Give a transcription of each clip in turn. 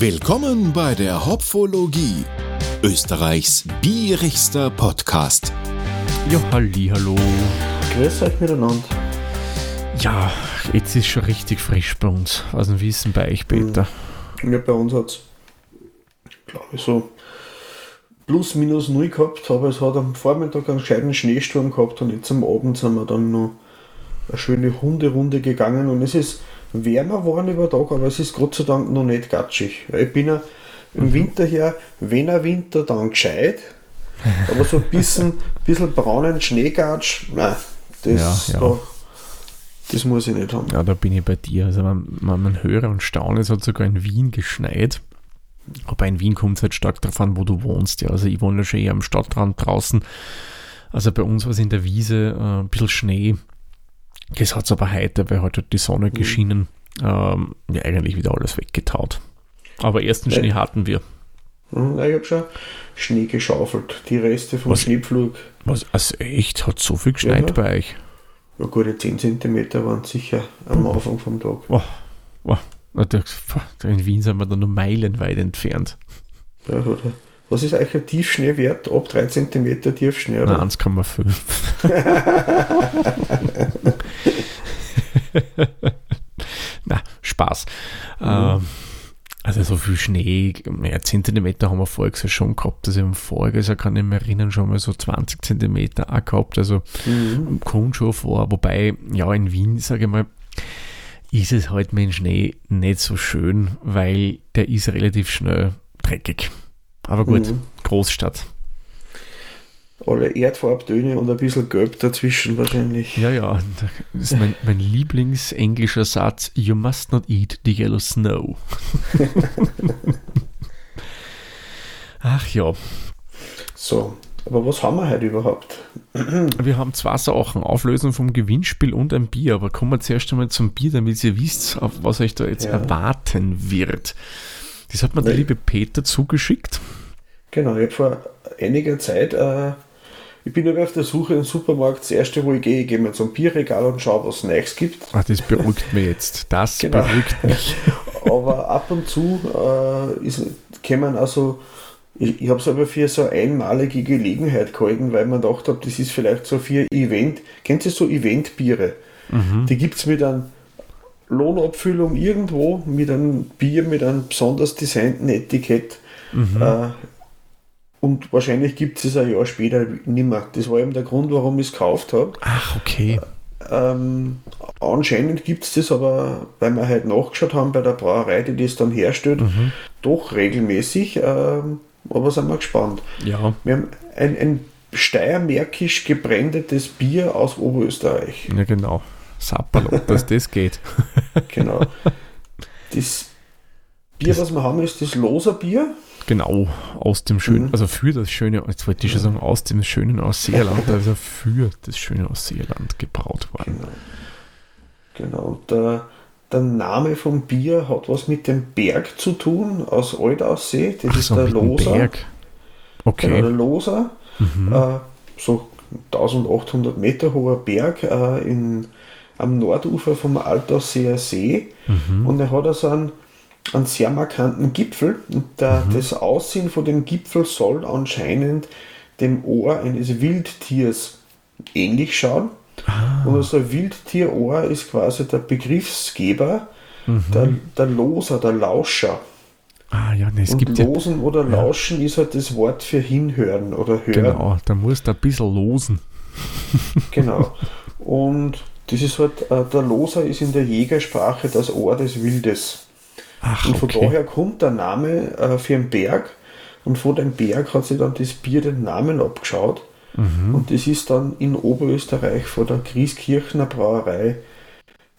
Willkommen bei der Hopfologie, Österreichs bierigster Podcast. Ja, halli, hallo. Grüß euch miteinander. Ja, jetzt ist schon richtig frisch bei uns. Also wie ist denn bei euch, Peter? Ja, bei uns hat es, glaube ich, so plus minus null gehabt, aber es hat am Vormittag einen gescheiten Schneesturm gehabt und jetzt am Abend sind wir dann noch eine schöne Hunderunde gegangen und es ist wärmer geworden über Tag, aber es ist Gott sei Dank noch nicht gatschig. Ich bin ja im Winter her, wenn ein Winter, dann gescheit, aber so ein bisschen, bisschen braunen Schneegatsch, nein, das, Ja, ja. Da, das muss ich nicht haben. Ja, da bin ich bei dir. Also man, man, man höre und staune, es hat sogar in Wien geschneit. Aber in Wien kommt es halt stark darauf an, wo du wohnst. Ja. Also ich wohne ja schon eher am Stadtrand draußen. Also bei uns war es in der Wiese äh, ein bisschen Schnee. Das hat es aber heute, weil heute hat die Sonne geschienen, ähm, ja eigentlich wieder alles weggetaut. Aber ersten. Schnee hatten wir. Hm, na, Ich habe schon Schnee geschaufelt. Die Reste vom Was? Schneepflug, Was, also echt, hat so viel geschneit Ja. bei euch? ja, gute 10 cm waren sicher am Anfang vom Tag. Na, der- In Wien sind wir da nur meilenweit entfernt. Ja, oder? Was ist eigentlich ein Tiefschneewert? Ab 3 cm Tiefschnee, oder? Na, 1,5. Na, Spaß. Ähm, also so viel Schnee, ja, 10 cm haben wir voriges Jahr schon gehabt. Also im voriges Jahr kann ich mich erinnern, schon mal so 20 cm auch gehabt. Also Mhm. kommt schon vor. Wobei, ja, in Wien, sage ich mal, ist es halt mit dem Schnee nicht so schön, weil der ist relativ schnell dreckig. Aber gut, Mhm. Großstadt. Alle Erdfarbtöne und ein bisschen Gelb dazwischen wahrscheinlich. Ja, ja, das ist mein, mein Lieblingsenglischer Satz. You must not eat the yellow snow. Ach ja, So, aber was haben wir heute überhaupt? wir haben zwei Sachen, Auflösen vom Gewinnspiel und ein Bier, aber kommen wir zuerst einmal zum Bier, damit ihr wisst, auf was euch da jetzt Ja. erwarten wird. Das hat mir der Nein. liebe Peter zugeschickt. Genau, ich habe vor einiger Zeit, äh, ich bin aber auf der Suche im Supermarkt. Das erste, wo ich gehe, ich gehe mal zum Bierregal und schaue, was es Neues gibt. Ach, das beruhigt mich jetzt. Das Genau. beruhigt mich. Aber ab und zu äh, ist, kämen also, ich, ich habe es aber für so einmalige Gelegenheit gehalten, weil man gedacht habe, das ist vielleicht so für Event. Kennt ihr so Eventbiere? Die gibt es mit einem Lohnabfüllung irgendwo, mit einem Bier, mit einem besonders designten Etikett. Äh, und wahrscheinlich gibt es es ein Jahr später nicht mehr. Das war eben der Grund, warum ich es gekauft habe. Ach, okay. Ähm, anscheinend gibt es das aber, weil wir halt nachgeschaut haben bei der Brauerei, die das dann herstellt, doch regelmäßig. Ähm, aber sind wir gespannt. Ja, Wir haben ein, ein steiermärkisch gebrändetes Bier aus Oberösterreich. ja genau. Sapperlo, dass das geht. Genau. das Bier, was wir haben, ist das Loser Bier. Genau, aus dem schönen, Mhm. also für das schöne, jetzt wollte ich schon sagen, aus dem schönen Ausseerland, also für das schöne Ausseerland gebraut worden. Genau. Und der, der Name vom Bier hat was mit dem Berg zu tun, aus Altaussee. Das Ach ist so, der Loser. Berg. Genau, der Okay, Loser, mhm. äh, so 1800 Meter hoher Berg äh, in, am Nordufer vom Altausseer See. Mhm. Und er hat also einen, einen sehr markanten Gipfel. Und der, Mhm. das Aussehen von dem Gipfel soll anscheinend dem Ohr eines Wildtiers ähnlich schauen. Ah. Und also Wildtierohr ist quasi der Begriffsgeber, Mhm. der, der Loser, der Lauscher. ah ja, ne, es Und gibt ja, losen oder lauschen ist halt das Wort für hinhören oder hören. genau, da musst du ein bisschen losen. Genau. Und das ist halt, äh, der Loser ist in der Jägersprache das Ohr des Wildes. Ach, Und von okay. daher kommt der Name äh, für den Berg. Und von dem Berg hat sich dann das Bier den Namen abgeschaut. Mhm. Und das ist dann in Oberösterreich von der Grieskirchner Brauerei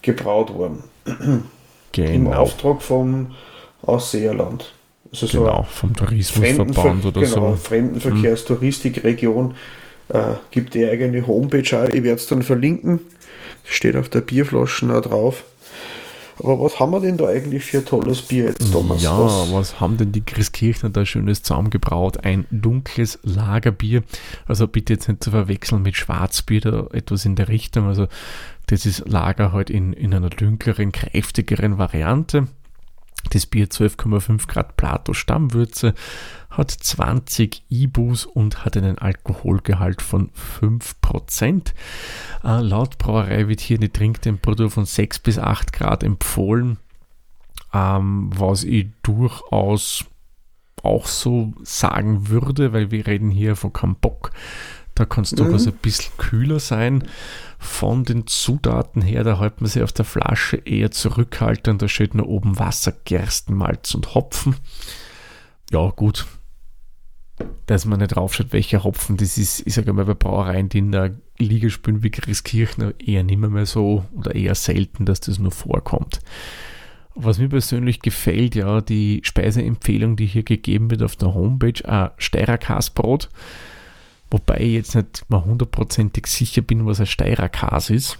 gebraut worden. Im Genau, Auftrag vom Ausseerland. Also so genau, vom Tourismusverband oder genau, so. Fremdenverkehrstouristikregion äh, gibt die eigene Homepage. Ich werde es dann verlinken. Steht auf der Bierflasche drauf. Aber was haben wir denn da eigentlich für tolles Bier jetzt, Thomas? Ja, Was- was haben denn die Christkirchner da schönes zusammengebraut? Ein dunkles Lagerbier. Also bitte jetzt nicht zu verwechseln mit Schwarzbier oder etwas in der Richtung. Also das ist Lager halt in, in einer dunkleren, kräftigeren Variante. Das Bier 12,5 Grad Plato Stammwürze, hat 20 IBUs und hat einen Alkoholgehalt von 5%. Äh, laut Brauerei wird hier eine Trinktemperatur von 6 bis 8 Grad empfohlen, ähm, was ich durchaus auch so sagen würde, weil wir reden hier von Kambock. Da kann es mhm. durchaus ein bisschen kühler sein. Von den Zutaten her, da hält man sich auf der Flasche eher zurückhaltend. Da steht nur oben Wasser, Gerstenmalz und Hopfen. Ja, gut. Dass man nicht draufschaut, welcher Hopfen das ist, ich sage mal bei Brauereien, die in der Liga spielen wie Christkirchner, eher nicht mehr, mehr so oder eher selten, dass das nur vorkommt. Was mir persönlich gefällt, ja, die Speiseempfehlung, die hier gegeben wird auf der Homepage, ein Steirer Kasbrot. Wobei ich jetzt nicht mal hundertprozentig sicher bin, was ein Steirer Kas ist.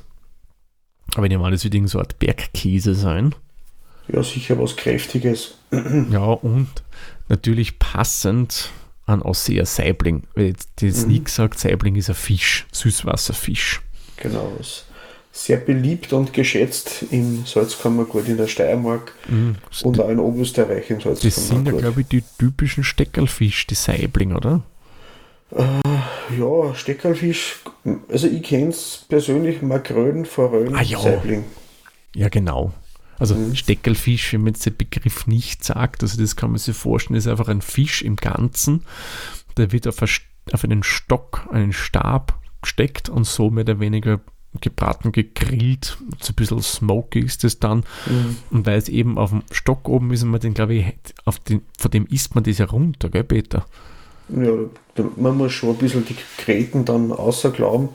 Aber ich nehme an, das wird irgendeine so Art Bergkäse sein. Ja, sicher was Kräftiges. ja, und natürlich passend an Osseer Saibling. Weil jetzt mhm. nie gesagt, Saibling ist ein Fisch, Süßwasserfisch. Genau, sehr beliebt und geschätzt im Salzkammergut in der Steiermark mhm. und auch in Oberösterreich im Salzkammergut. Das sind ja, glaube ich, die typischen Steckerlfisch, die Saibling, oder? Äh, ja, Steckerlfisch, also ich kenne es persönlich, Makrölen, Forellen, ah, ja. Saibling. Ja, genau. Also mhm. Steckerlfisch, wenn man jetzt den Begriff nicht sagt, also das kann man sich vorstellen, ist einfach ein Fisch im Ganzen. Der wird auf, auf einen Stock, einen Stab gesteckt und so mehr oder weniger gebraten, gegrillt, so ein bisschen smoky ist es dann. Mhm. Und weil es eben auf dem Stock oben ist, man den, glaube ich, auf den, von dem isst man das ja runter, gell, Peter? Ja, man muss schon ein bisschen die Gräten dann außer glauben.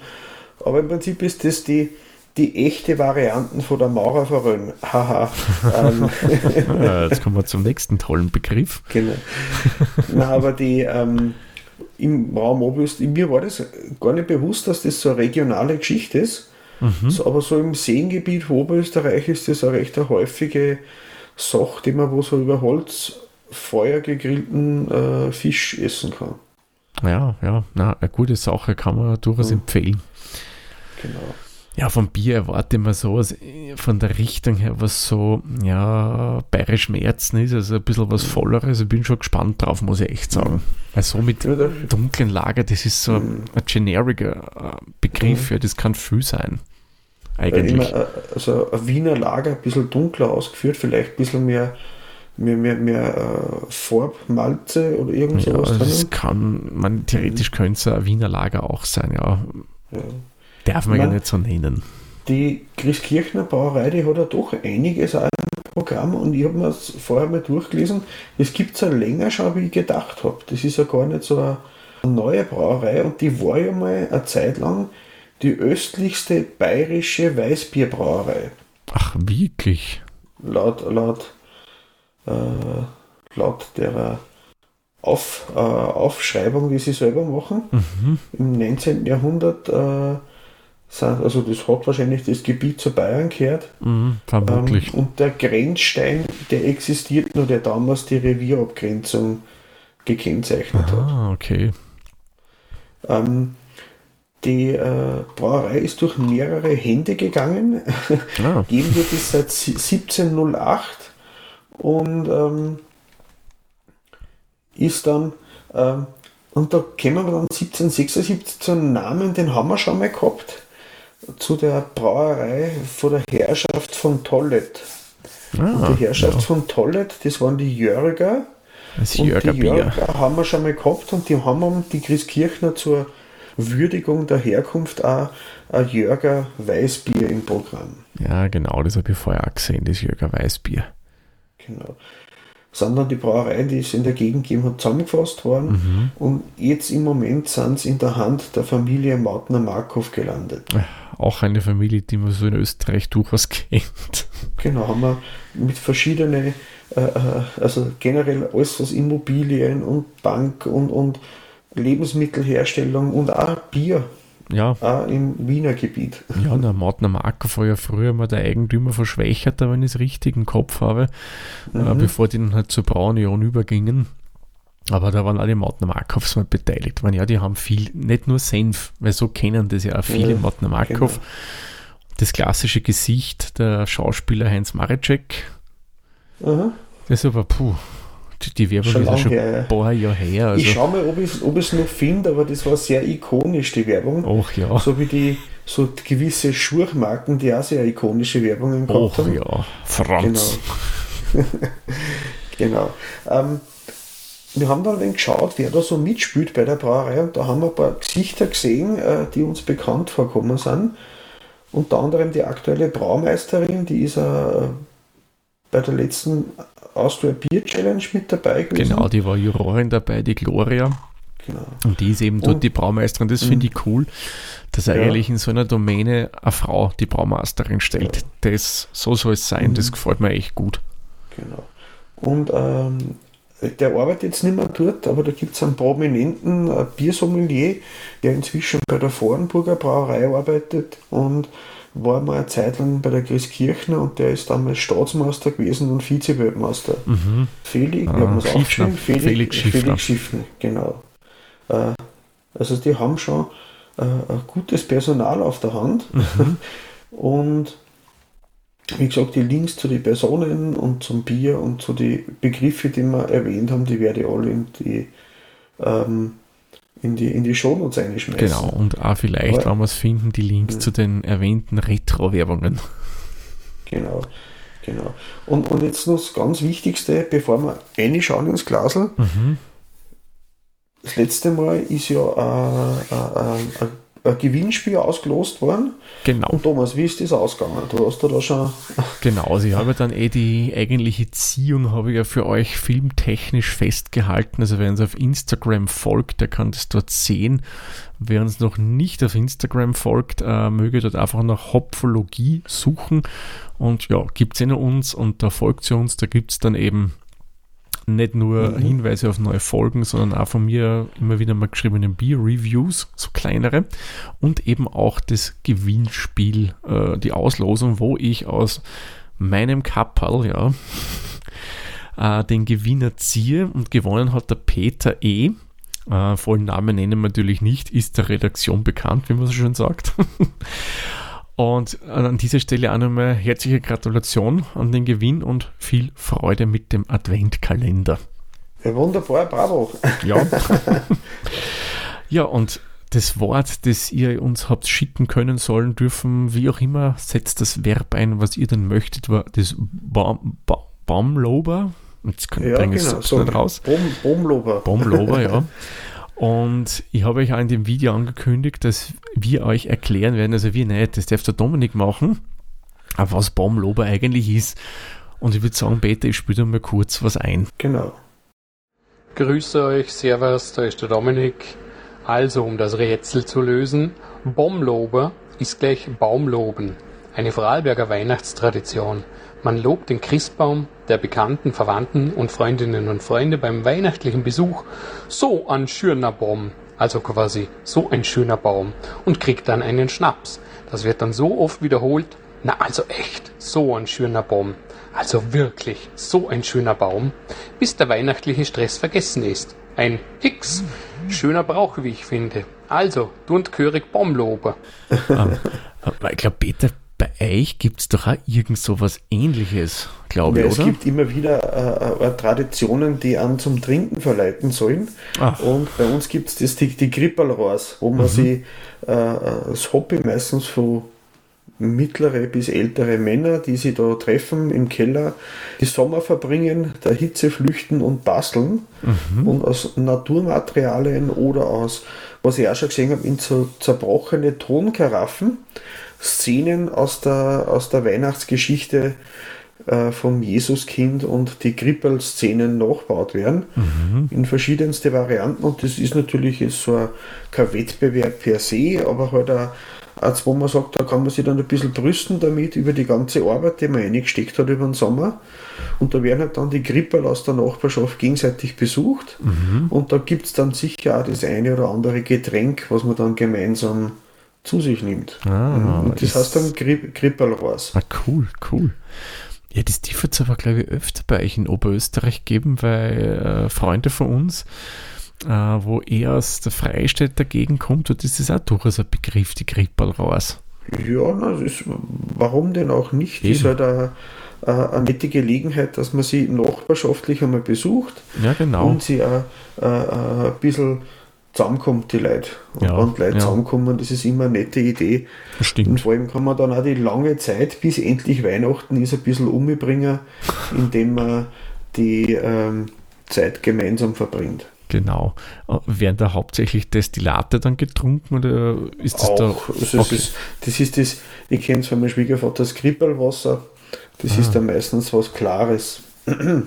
Aber im Prinzip ist das die, die echte Varianten von der Maurerforellen. Haha. ähm. Jetzt kommen wir zum nächsten tollen Begriff. Genau. Na, aber die, ähm, im Raum Oberöst, mir war das gar nicht bewusst, dass das so eine regionale Geschichte ist. Mhm. So, aber so im Seengebiet Oberösterreich ist das eine recht häufige Sache, die man wo so über Holz Feuer gegrillten äh, Fisch essen kann. Ja, ja, na, eine gute Sache kann man durchaus mhm. empfehlen. Genau. Ja, vom Bier erwarte ich mir sowas von der Richtung her, was so, ja, bayerisch Märzen ist, also ein bisschen was Volleres. Ich bin schon gespannt drauf, muss ich echt sagen. Weil so mit dunklen Lager, das ist so ein generiger äh, Begriff, ja, das kann viel sein. Eigentlich. Immer, äh, also ein Wiener Lager, ein bisschen dunkler ausgeführt, vielleicht ein bisschen mehr mehr, mehr, mehr äh, Farbmalze oder irgend sowas. Ja, das kann, man theoretisch mhm. könnte es ein Wiener Lager auch sein, ja. ja. Darf man ja nicht so nennen. Die Christkirchner Brauerei, die hat ja doch einiges an Programm und ich habe mir das vorher mal durchgelesen. Es gibt es ja länger schon, wie ich gedacht habe. Das ist ja gar nicht so eine, neue Brauerei und die war ja mal eine Zeit lang die östlichste bayerische Weißbierbrauerei. Ach, wirklich? Laut, laut, äh, laut der Auf, äh, Aufschreibung, die sie selber machen. Mhm. Im 19. Jahrhundert äh, also das hat wahrscheinlich das Gebiet zu Bayern gehört. Mhm, vermutlich. Ähm, und der Grenzstein, der existiert nur, der damals die Revierabgrenzung gekennzeichnet Aha, hat. Ah, okay. Ähm, die äh, Brauerei ist durch mehrere Hände gegangen. Ah. Geben wird es seit 1708 und ähm, ist dann, ähm, und da kommen wir dann 1776 zu einem Namen, den haben wir schon mal gehabt zu der Brauerei vor der Herrschaft von Tollet. Ah, die Herrschaft ja. von Tollet, das waren die Jörger. Das und Jörger die Jörger haben wir schon mal gehabt und die haben die Christkirchner zur Würdigung der Herkunft auch ein Jörger Weißbier im Programm. Ja, genau, das habe ich vorher auch gesehen, das Jörger Weißbier. Genau sondern die Brauereien, die es in der Gegend gegeben hat, zusammengefasst worden. Mhm. Und jetzt im Moment sind sie in der Hand der Familie Mautner-Markov gelandet. Auch eine Familie, die man so in Österreich durchaus kennt. Genau, haben wir mit verschiedenen, äh, äh, also generell alles was Immobilien und Bank und, und Lebensmittelherstellung und auch Bier ja. Auch im Wiener Gebiet. Ja, der Marker war ja früher mal der Eigentümer von Schwächerter, wenn ich es richtig im Kopf habe, äh, mhm. äh, bevor die dann halt zu Braunion übergingen. Aber da waren alle Mautner Markovs mal beteiligt. Waren ja, die haben viel, nicht nur Senf, weil so kennen das ja auch viele ja, Mautner Markov. Genau. Das klassische Gesicht der Schauspieler Heinz Mareczek. Das ist aber, puh, die, Werbung Schon ist ja lang schon her, ja. ein paar Jahre her. Also, Ich schaue mal, ob ich ob es noch finde, aber das war sehr ikonisch, die Werbung. ach ja, So wie die so gewisse Schuhmarken, die auch sehr ikonische Werbungen gehabt ach haben. ja, Franz. Genau. genau. Ähm, wir haben dann geschaut, wer da so mitspielt bei der Brauerei und da haben wir ein paar Gesichter gesehen, äh, die uns bekannt vorkommen sind. Unter anderem die aktuelle Braumeisterin, die ist äh, bei der letzten Austria Bier Challenge mit dabei gewesen. Genau, die war Jurorin dabei, die Gloria. genau. Und die ist eben dort Und- die Braumeisterin. Das finde ich cool, dass Ja. eigentlich in so einer Domäne eine Frau die Braumeisterin stellt. Das, so soll es sein, Mhm. das gefällt mir echt gut. Genau. Und ähm, der arbeitet jetzt nicht mehr dort, aber da gibt es einen prominenten äh, Biersommelier, der inzwischen bei der Vorenburger Brauerei arbeitet und war mal eine Zeit lang bei der Christkirchner und der ist damals Staatsmeister gewesen und Vize-Weltmeister. Mhm. Felix, Ah, es aufgeschrieben? Felix, Felix Schiffner. Felix Schiffner, genau. Äh, also die haben schon äh, ein gutes Personal auf der Hand Mhm. und wie gesagt, die Links zu den Personen und zum Bier und zu den Begriffe, die wir erwähnt haben, die werde ich alle in die, ähm, in die, in die Shownotes einschmeißen. Genau, und auch vielleicht, Aber- wenn wir es finden, die Links Mhm. zu den erwähnten Retro-Werbungen. Genau, genau. Und, und jetzt noch das ganz Wichtigste, bevor wir reinschauen ins Glasl. Mhm. Das letzte Mal ist ja äh, äh, äh, ein Gewinnspiel ausgelost worden. Genau. Und Thomas, wie ist das ausgegangen? Du hast da schon. Genau, also ich habe dann eh die eigentliche Ziehung habe ich ja für euch filmtechnisch festgehalten. Also wer uns auf Instagram folgt, der kann das dort sehen. Wer uns noch nicht auf Instagram folgt, äh, möge dort einfach nach Hopfologie suchen. Und ja, gibt es eh noch uns und da folgt sie uns. Da gibt es dann eben nicht nur Mhm. Hinweise auf neue Folgen, sondern auch von mir immer wieder mal geschriebene Bier-Reviews, so kleinere. Und eben auch das Gewinnspiel, äh, die Auslosung, wo ich aus meinem Kapperl, ja, äh, den Gewinner ziehe. Und gewonnen hat der Peter E. Äh, vollen Namen nennen wir natürlich nicht, ist der Redaktion bekannt, wie man so schön sagt. Und an dieser Stelle auch nochmal herzliche Gratulation an den Gewinn und viel Freude mit dem Adventkalender. Ja, wunderbar, bravo. Ja. ja, und das Wort, das ihr uns habt schicken können, sollen, dürfen, wie auch immer, setzt das Verb ein, was ihr dann möchtet, war das Baum, ba Baumlober. Jetzt kann, Ja, bringe ich genau. es so raus. Bom, Bomlober. Baumlober, ja. Und ich habe euch auch in dem Video angekündigt, dass wir euch erklären werden, also wir nicht, das darf der Dominik machen, aber was Baumlober eigentlich ist. Und ich würde sagen, Peter, ich spiele da mal kurz was ein. Genau. Grüße euch, Servus, da ist der Dominik. Also, um das Rätsel zu lösen, Bomlober ist gleich Baumloben. Eine Vorarlberger Weihnachtstradition. Man lobt den Christbaum der Bekannten, Verwandten und Freundinnen und Freunde beim weihnachtlichen Besuch. So ein schöner Baum, also quasi so ein schöner Baum, und kriegt dann einen Schnaps. Das wird dann so oft wiederholt. Na, also echt, so ein schöner Baum. Also wirklich, so ein schöner Baum, bis der weihnachtliche Stress vergessen ist. Ein X. Schöner Brauch, wie ich finde. Also, du und Körig Baumlober. Aber ich glaube, Peter, bei euch gibt es doch auch irgend so was ähnliches, glaube Ja, ich, es oder? gibt immer wieder äh, äh, Traditionen, die an zum Trinken verleiten sollen. Ach. Und bei uns gibt es das, die, die Krippelrohrs, wo Mhm. man sie äh, äh, das Hobby meistens von mittlere bis ältere Männer, die sie da treffen im Keller, die Sommer verbringen, der Hitze flüchten und basteln Mhm. und aus Naturmaterialien oder aus, was ich auch schon gesehen habe, in so zerbrochene Tonkaraffen Szenen aus der, aus der Weihnachtsgeschichte äh, vom Jesuskind und die Krippel-Szenen nachgebaut werden in verschiedenste Varianten und das ist natürlich jetzt so ein, kein Wettbewerb per se, aber halt auch als wo man sagt, da kann man sich dann ein bisschen brüsten damit über die ganze Arbeit, die man reingesteckt hat über den Sommer. Und da werden halt dann die Krippel aus der Nachbarschaft gegenseitig besucht. Und da gibt es dann sicher auch das eine oder andere Getränk, was man dann gemeinsam zu sich nimmt. Ah, und das heißt dann Kri- Krippelrohrs. Ah, cool, cool. Ja, das dürfte es aber, glaube ich, öfter bei euch in Oberösterreich geben, weil äh, Freunde von uns, äh, wo er aus der Freistädter Gegend kommt, und das ist auch durchaus ein Begriff, die Krippel raus. Ja, na, ist, warum denn auch nicht? Eben. Ist halt ein, äh, eine nette Gelegenheit, dass man sie nachbarschaftlich einmal besucht Ja, genau. und sie auch äh, äh, ein bisschen zusammenkommt, die Leute. Und Ja, wenn die Leute ja. zusammenkommen, das ist immer eine nette Idee. Und Stimmt. vor allem kann man dann auch die lange Zeit, bis endlich Weihnachten ist, ein bisschen umbringen, indem man die ähm, Zeit gemeinsam verbringt. Genau. Äh, Werden da hauptsächlich Destillate dann getrunken oder ist das da? Auch, also Okay. ist, das ist das, ich kenne es von meinem Schwiegervater, das Krippelwasser, das Ah. ist dann meistens was Klares. Äh, äh,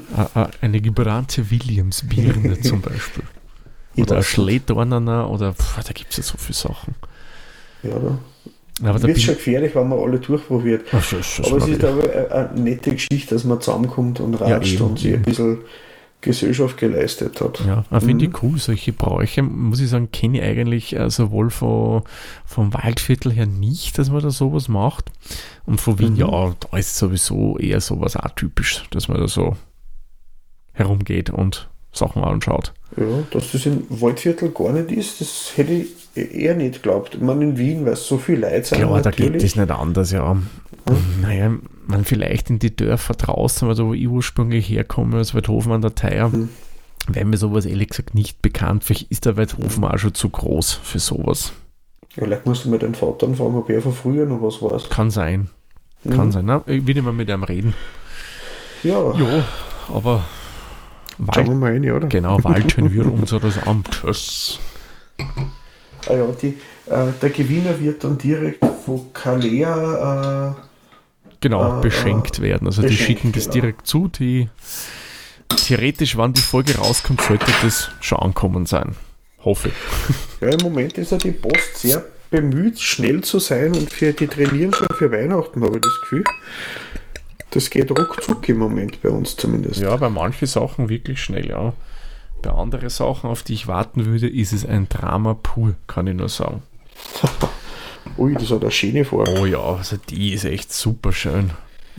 Eine gebrannte Williams-Birne zum Beispiel. Oder. Schlehdornener oder pf, da gibt es ja so viele Sachen. Ja, da Aber da wird schon gefährlich, wenn man alle durchprobiert. Ach, schon- schon Aber es ist aber eine, eine nette Geschichte, dass man zusammenkommt und ratscht eben, und sich eben. ein bisschen Gesellschaft geleistet hat. Ja, aber finde Mhm. ich cool, solche Bräuche, muss ich sagen, kenne ich eigentlich äh, sowohl von, vom Waldviertel her nicht, dass man da sowas macht. Und von Wien, Mhm. ja, da ist sowieso eher sowas atypisch, dass man da so herumgeht und Sachen anschaut. Ja, dass das im Waldviertel gar nicht ist, das hätte ich eher nicht geglaubt. Meine, in Wien, weil es so viele Leute sind, Ja, da geht das nicht anders, ja. Naja, man vielleicht in die Dörfer draußen, also wo ich ursprünglich herkomme, aus Weidhofen an der Theier, Mhm. wäre mir sowas ehrlich gesagt nicht bekannt. Vielleicht ist der Weidhofen auch schon zu groß für sowas. Ja, vielleicht musst du mit deinem Vater fragen, ob er von früher noch was weiß. Kann sein. Kann Mhm. sein. Na, ich will immer mit ihm reden. Ja, Ja, aber schauen Wald, wir mal rein, oder? genau, walten wir unseres Amtes. Ah ja, die, äh, der Gewinner wird dann direkt von Kalea, äh, Genau, Äh, beschenkt werden. Also die beschenkt, schicken das genau. direkt zu. Die theoretisch, wann die Folge rauskommt, sollte das schon ankommen sein. Hoffe ich. äh, ja, im Moment ist ja die Post sehr bemüht, schnell zu sein und für die trainieren schon für Weihnachten, habe ich das Gefühl. Das geht ruckzuck im Moment bei uns zumindest. Ja, bei manchen Sachen wirklich schnell, ja. Bei anderen Sachen, auf die ich warten würde, ist es ein Drama pur, kann ich nur sagen. Ui, das hat eine schöne Farbe. Oh ja, also die ist echt super schön.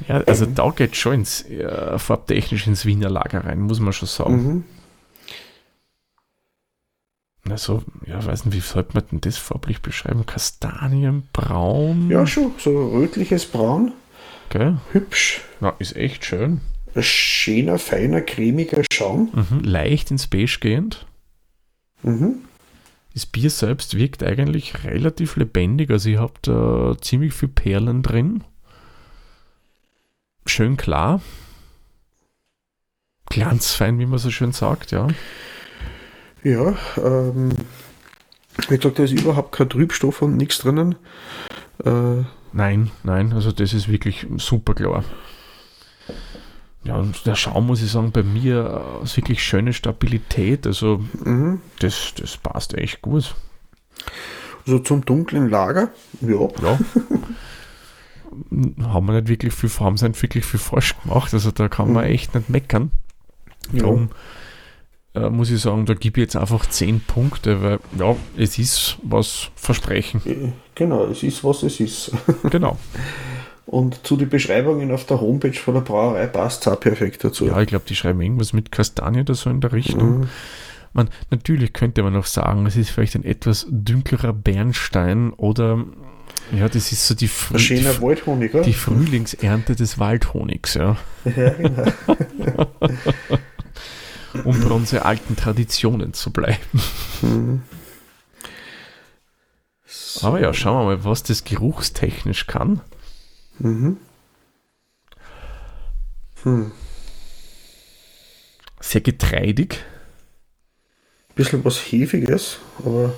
Ja, also da geht schon ins, äh, farbtechnisch ins Wiener Lager rein, muss man schon sagen. Mhm. Also, ja, weiß nicht, wie sollte man denn das farblich beschreiben? Kastanienbraun? Ja, schon, so rötliches Braun, Gell? hübsch, Na, ist echt schön. ein schöner, feiner, cremiger Schaum. Mhm. Leicht ins Beige gehend. Mhm. Das Bier selbst wirkt eigentlich relativ lebendig. Also ihr habt da ziemlich viel Perlen drin. Schön klar. Glanzfein, wie man so schön sagt, ja. Ja, ähm, wie gesagt, da ist überhaupt kein Trübstoff und nichts drinnen. Äh, Nein, nein, also das ist wirklich super klar. Ja, und der Schaum, muss ich sagen, bei mir äh, ist wirklich schöne Stabilität. Also mhm. das, das passt echt gut. Also zum dunklen Lager, ja. Ja. haben wir nicht wirklich viel, haben sie nicht wirklich viel falsch gemacht. Also da kann man Mhm. echt nicht meckern. ja. Äh, muss ich sagen, da gebe ich jetzt einfach 10 Punkte, weil ja, es ist was versprechen. Äh, Genau, es ist, was es ist. genau. Und zu den Beschreibungen auf der Homepage von der Brauerei passt es auch perfekt dazu. Ja, ich glaube, die schreiben irgendwas mit Kastanie oder so in der Richtung. Mhm. Man, natürlich könnte man noch sagen, es ist vielleicht ein etwas dünklerer Bernstein oder ja, das ist so die, Ein die, Waldhonig, die Frühlingsernte des Waldhonigs, ja. Ja, genau. um bei unseren alten Traditionen zu bleiben. Mhm. Aber ja, schauen wir mal, was das geruchstechnisch kann. Mhm. Hm. Sehr getreidig. Bisschen was Hefiges, aber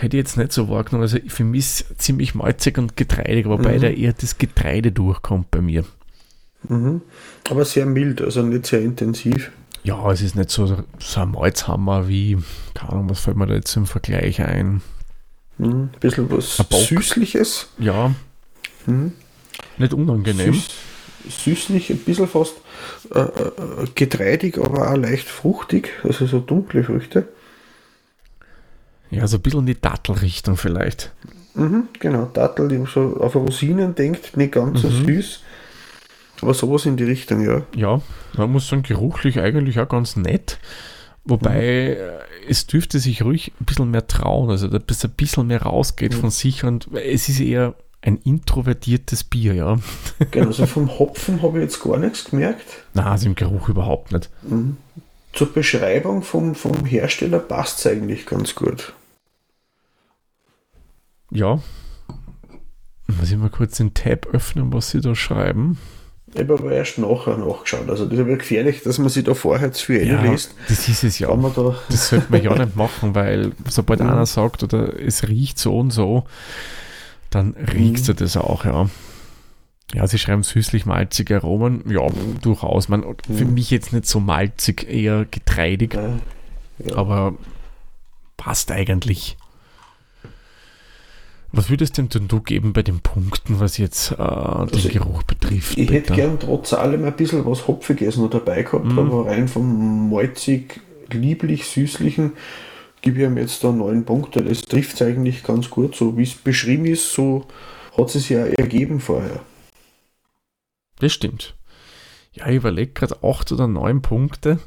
Hätte ich jetzt nicht so wahrgenommen. Also für mich ist ziemlich malzig und getreidig, wobei Mhm. da eher das Getreide durchkommt bei mir. Mhm. Aber sehr mild, also nicht sehr intensiv. Ja, es ist nicht so, so ein Malzhammer wie, keine Ahnung, was fällt mir da jetzt im Vergleich ein? Mhm. Ein bisschen was Ein. Süßliches. Ja, Mhm. nicht unangenehm. Süß, süßlich, ein bisschen fast äh, äh, getreidig, aber auch leicht fruchtig. Also so dunkle Früchte. Ja, so ein bisschen in die Dattelrichtung vielleicht. Mhm, genau, Dattel, die so auf Rosinen denkt, nicht ganz so Mhm. süß. Aber sowas in die Richtung, ja. Ja, man muss sagen, geruchlich eigentlich auch ganz nett. Wobei äh, es dürfte sich ruhig ein bisschen mehr trauen, also dass es ein bisschen mehr rausgeht Mhm. von sich und es ist eher ein introvertiertes Bier, ja. Genau, also vom Hopfen habe ich jetzt gar nichts gemerkt. Na, also im Geruch überhaupt nicht. Mhm. Zur Beschreibung vom, vom Hersteller passt es eigentlich ganz gut. Ja. Muss ich mal kurz den Tab öffnen, was sie da schreiben. Ich habe aber erst nachher nachgeschaut. Also das ist aber gefährlich, dass man sich da vorher zu viel Ja, liest. das ist es ja. Da, Das sollte man ja nicht machen, weil sobald Mhm. einer sagt, oder es riecht so und so, dann riechst Mhm. du das auch, ja. Ja, sie schreiben süßlich-malzige Aromen. Ja, durchaus. Man, Für Mhm. mich jetzt nicht so malzig, eher getreidig, ja. aber passt eigentlich. Was würdest denn du geben bei den Punkten, was jetzt äh, den Also, Geruch betrifft? Ich hätte Peter? gern trotz allem ein bisschen was Hopfiges noch dabei gehabt, Mhm. aber rein vom malzig, lieblich, süßlichen gebe ich ihm jetzt da neun Punkte. Das trifft es eigentlich ganz gut. So wie es beschrieben ist, so hat es ja ergeben vorher. Das stimmt. Ja, ich überlege gerade acht oder neun Punkte.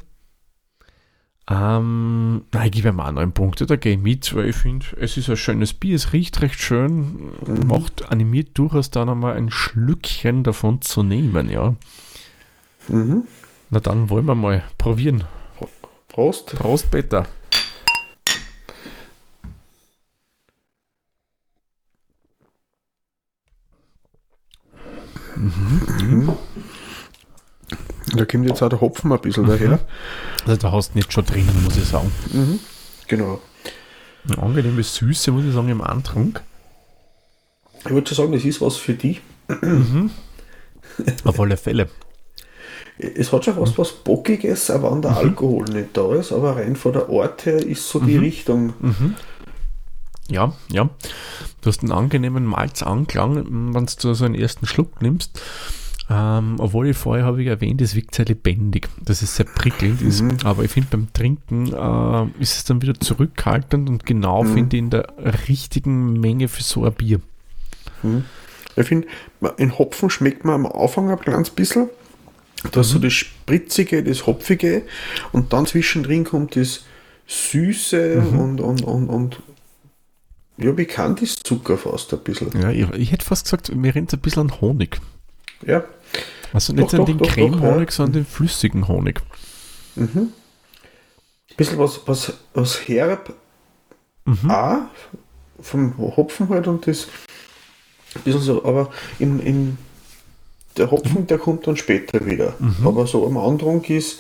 Ähm, nein, ich gebe auch neun Punkte, da gehe ich mit, weil ich finde, es ist ein schönes Bier, es riecht recht schön, Mhm. macht animiert durchaus dann einmal ein Schlückchen davon zu nehmen, ja. Mhm. Na dann wollen wir mal probieren. Prost. Prost, Peter. Da kommt jetzt auch der Hopfen ein bisschen daher. Also da hast du nicht schon drinnen, muss ich sagen. Mhm. Genau. Eine angenehme Süße, muss ich sagen, im Antrunk. Ich würde schon sagen, das ist was für dich. Auf alle Fälle. Es hat schon fast was Bockiges, aber wenn der Mhm. Alkohol nicht da ist, aber rein von der Art her ist so Mhm. die Richtung. Ja, ja. Du hast einen angenehmen Malzanklang, wenn du so einen ersten Schluck nimmst. Ähm, obwohl ich vorher habe ich erwähnt, es wirkt sehr lebendig. Das ist sehr prickelnd. Ist, aber ich finde beim Trinken äh, ist es dann wieder zurückhaltend und genau finde ich in der richtigen Menge für so ein Bier. Ich finde, in Hopfen schmeckt man am Anfang ein ganz bisschen. Da ist so das Spritzige, das Hopfige und dann zwischendrin kommt das Süße und, und, und, und ja, bekannt ist Zucker fast ein bisschen. Ja, ich, ich hätte fast gesagt, mir rennt ein bisschen an Honig. Ja, Also nicht Doch, an den Creme-Honig, ja. sondern den flüssigen Honig. ein bisschen was, was, was herb auch vom Hopfen halt und das ein bisschen so, aber in, in der Hopfen, der kommt dann später wieder. Aber so am Andrang ist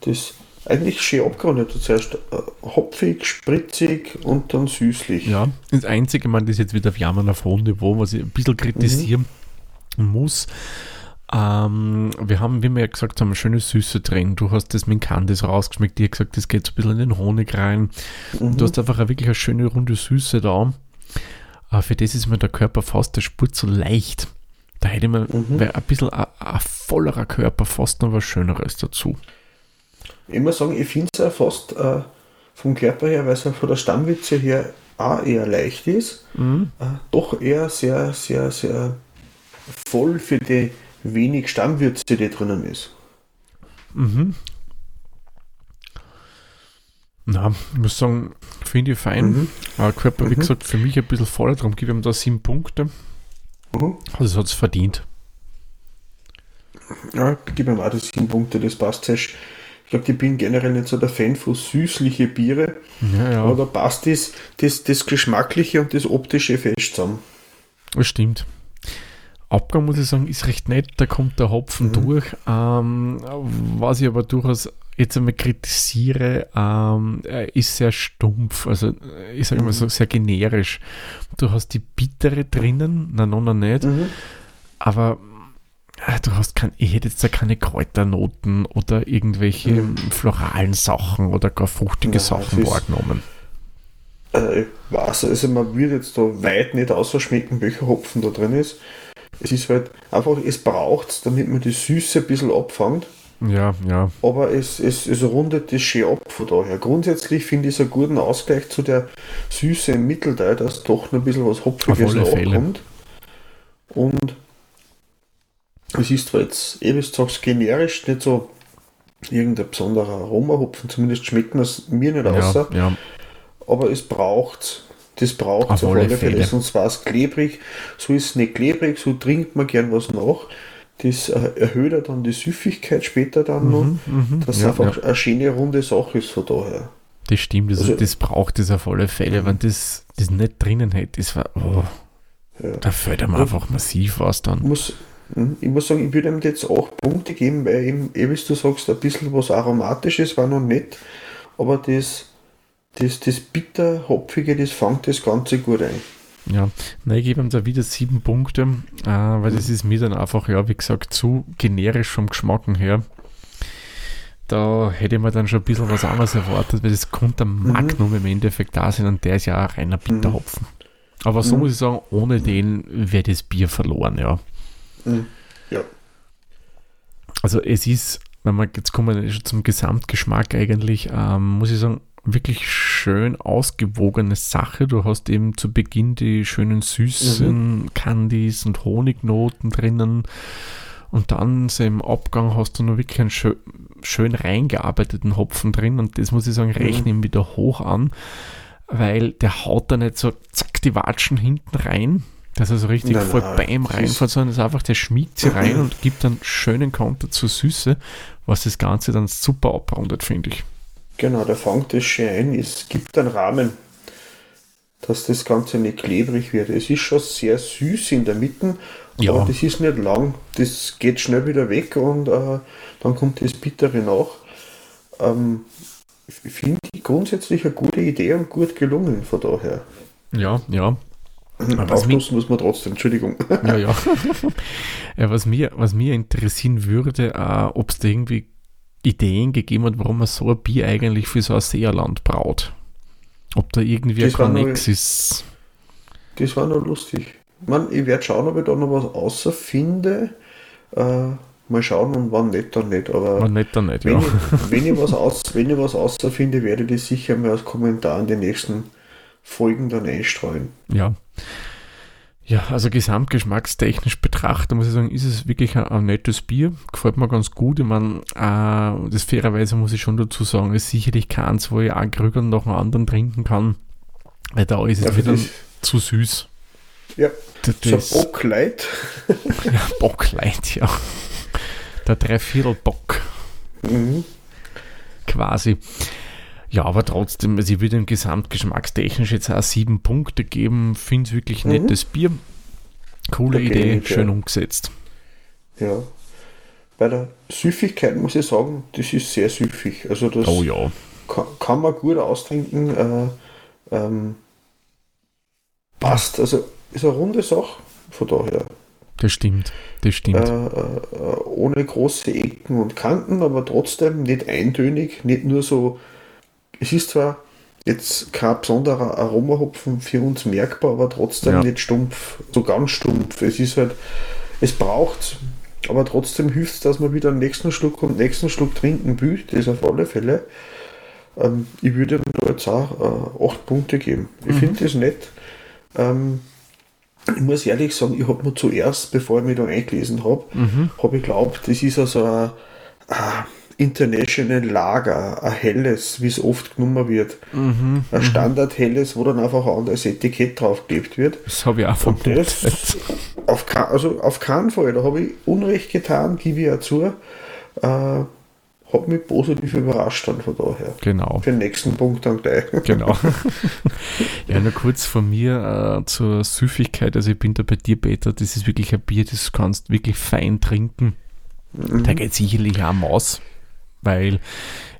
das eigentlich schön abgerundet. Zuerst äh, hopfig, spritzig und dann süßlich. Ja, das Einzige, man das jetzt wieder jammern auf hohem Niveau, was ich ein bisschen kritisieren muss. Ähm, wir haben, wie wir ja gesagt haben, eine schöne Süße drin. Du hast das mit Candice rausgeschmeckt. Ich habe gesagt, das geht so ein bisschen in den Honig rein. Du hast einfach eine wirklich eine schöne runde Süße da. Aber für das ist mir der Körper fast der Spur zu leicht. Da hätte man wär ein bisschen ein, ein vollerer Körper fast noch was Schöneres dazu. Ich muss sagen, ich finde es auch fast äh, vom Körper her, weil es ja von der Stammwitze her auch eher leicht ist, äh, doch eher sehr, sehr, sehr voll für die wenig Stammwürze, die drinnen ist. Na, ich muss sagen, finde ich fein. Aber Körper, wie gesagt, für mich ein bisschen voller, darum gebe ich ihm da sieben Punkte. Mhm. Also es hat es verdient. Ja, gebe mir auch die sieben Punkte, das passt sehr. Ich glaube, ich bin generell nicht so der Fan von süßliche Biere, Ja, ja, aber da passt das, das, das Geschmackliche und das Optische fest zusammen. das stimmt. Abgang, muss ich sagen, ist recht nett, da kommt der Hopfen durch. Ähm, was ich aber durchaus jetzt einmal kritisiere, ähm, er ist sehr stumpf, also ich sage mal so sehr generisch. Du hast die bittere drinnen, na, noch noch nicht, aber äh, du hast kein, ich hätte jetzt da keine Kräuternoten oder irgendwelche floralen Sachen oder gar fruchtige Ja, Sachen wahrgenommen. Äh, ich weiß, also man wird jetzt da weit nicht ausschmecken, welcher Hopfen da drin ist. Es ist halt einfach, es braucht es, damit man die Süße ein bisschen abfängt. Ja, ja, aber es, es, es rundet das schön ab von daher. Grundsätzlich finde ich es einen guten Ausgleich zu der Süße im Mittelteil, dass doch noch ein bisschen was Hopfiges abkommt. Und es ist zwar jetzt, eh wie du generisch nicht so irgendein besonderer Aromahopfen, zumindest schmeckt es mir nicht ja, außer, ja. aber es braucht das braucht Auf auf alle Fälle, Fälle. sonst war es klebrig. So ist es nicht klebrig, so trinkt man gern was nach. Das äh, erhöht ja dann die Süffigkeit später dann noch, dass es ja, einfach eine schöne runde Sache ist von daher. Das stimmt, also, Also- das braucht es auf alle Fälle. Wenn das, das nicht drinnen hätte, das war, oh, Ja. da fällt einem einfach massiv was Ich dann. muss, hm, ich muss sagen, ich würde ihm jetzt auch Punkte geben, weil eben, eh, wie du sagst, ein bisschen was Aromatisches war noch nicht, aber das, das, das bitter-hopfige, das fängt das Ganze gut ein. Ja, nein, ich gebe ihm da wieder sieben Punkte, äh, weil das ist mir dann einfach, ja, wie gesagt, zu generisch vom Geschmack her. Da hätte ich mir dann schon ein bisschen was anderes erwartet, weil das konnte ein Magnum im Endeffekt da sein und der ist ja ein reiner Bitterhopfen. Aber so Mhm. muss ich sagen, ohne den wäre das Bier verloren, ja. Ja. Also es ist, wenn man jetzt kommen wir schon zum Gesamtgeschmack eigentlich, ähm, muss ich sagen, wirklich schön ausgewogene Sache. Du hast eben zu Beginn die schönen süßen Candies und Honignoten drinnen. Und dann so im Abgang hast du noch wirklich einen schön, schön reingearbeiteten Hopfen drin. Und das muss ich sagen, rechne ihm wieder hoch an, weil der haut da nicht so zack die Watschen hinten rein, dass er so richtig Nein, voll nein, beim reinfällt, sondern es ist einfach, der schmiegt sie rein und gibt dann schönen Konter zur Süße, was das Ganze dann super abrundet, finde ich. Genau, der fängt das schön ein. Es gibt einen Rahmen, dass das Ganze nicht klebrig wird. Es ist schon sehr süß in der Mitte, Ja. aber das ist nicht lang. Das geht schnell wieder weg und äh, dann kommt das Bittere nach. Ähm, ich finde ich grundsätzlich eine gute Idee und gut gelungen von daher. Ja, ja. was mich- Aufpassen muss man trotzdem, Entschuldigung. Ja, ja. ja was, mir, was mir interessieren würde, äh, ob es da irgendwie Ideen gegeben hat, warum man so ein Bier eigentlich für so ein Seerland braut. Ob da irgendwie ein Das war nur- Connex ist. Das war noch lustig. Man, ich werde schauen, ob ich da noch was außer finde. Äh, mal schauen und wann nicht, dann nicht. Aber Man nicht dann nicht, wenn, ja. ich, wenn, ich was aus, wenn ich was außer finde, werde ich das sicher mal als Kommentar in den nächsten Folgen dann einstreuen. Ja. Ja, also gesamtgeschmackstechnisch betrachtet, muss ich sagen, ist es wirklich ein, ein nettes Bier. Gefällt mir ganz gut. Ich meine, äh, das fairerweise muss ich schon dazu sagen, ist sicherlich keins, wo ich auch Krügern nach dem anderen trinken kann. Weil da ist es für wieder zu süß. Ja, Das, so das, ein Bockleit. ja, Bockleit, ja. Der Dreiviertel-Bock Mhm. quasi. Ja, aber trotzdem, also ich würde dem gesamtgeschmackstechnisch jetzt auch sieben Punkte geben. Finde es wirklich Mhm. nettes Bier. Coole Okay, Idee, okay. schön umgesetzt. Ja. Bei der Süffigkeit muss ich sagen, das ist sehr süffig. Also das Oh ja. kann, kann man gut austrinken. Äh, ähm, passt. Also ist eine runde Sache. Von daher. Das stimmt. Das stimmt. äh, äh, ohne große Ecken und Kanten, aber trotzdem nicht eintönig, nicht nur so. Es ist zwar jetzt kein besonderer Aromahopfen für uns merkbar, aber trotzdem Ja. nicht stumpf, so ganz stumpf. Es ist halt, es braucht, aber trotzdem hilft es, dass man wieder den nächsten Schluck und nächsten Schluck trinken will, das auf alle Fälle. Ähm, ich würde ihm da jetzt auch äh, 8 Punkte geben. Ich finde das nett. Ähm, ich muss ehrlich sagen, ich habe mir zuerst, bevor ich mich da eingelesen habe, habe ich glaubt, das ist also ein, ein International Lager, ein helles, wie es oft genommen wird. Mhm, ein Standard helles, wo dann einfach ein anderes Etikett draufgeklebt wird. Das habe ich auch vermutet. auf, also auf keinen Fall, da habe ich Unrecht getan, gebe ich ja zu. Äh, habe mich positiv überrascht dann von daher. Genau. Für den nächsten Punkt dann gleich. Genau. ja, nur kurz von mir äh, zur Süffigkeit. Also ich bin da bei dir, Peter. Das ist wirklich ein Bier, das kannst wirklich fein trinken. Da geht sicherlich auch Maus, weil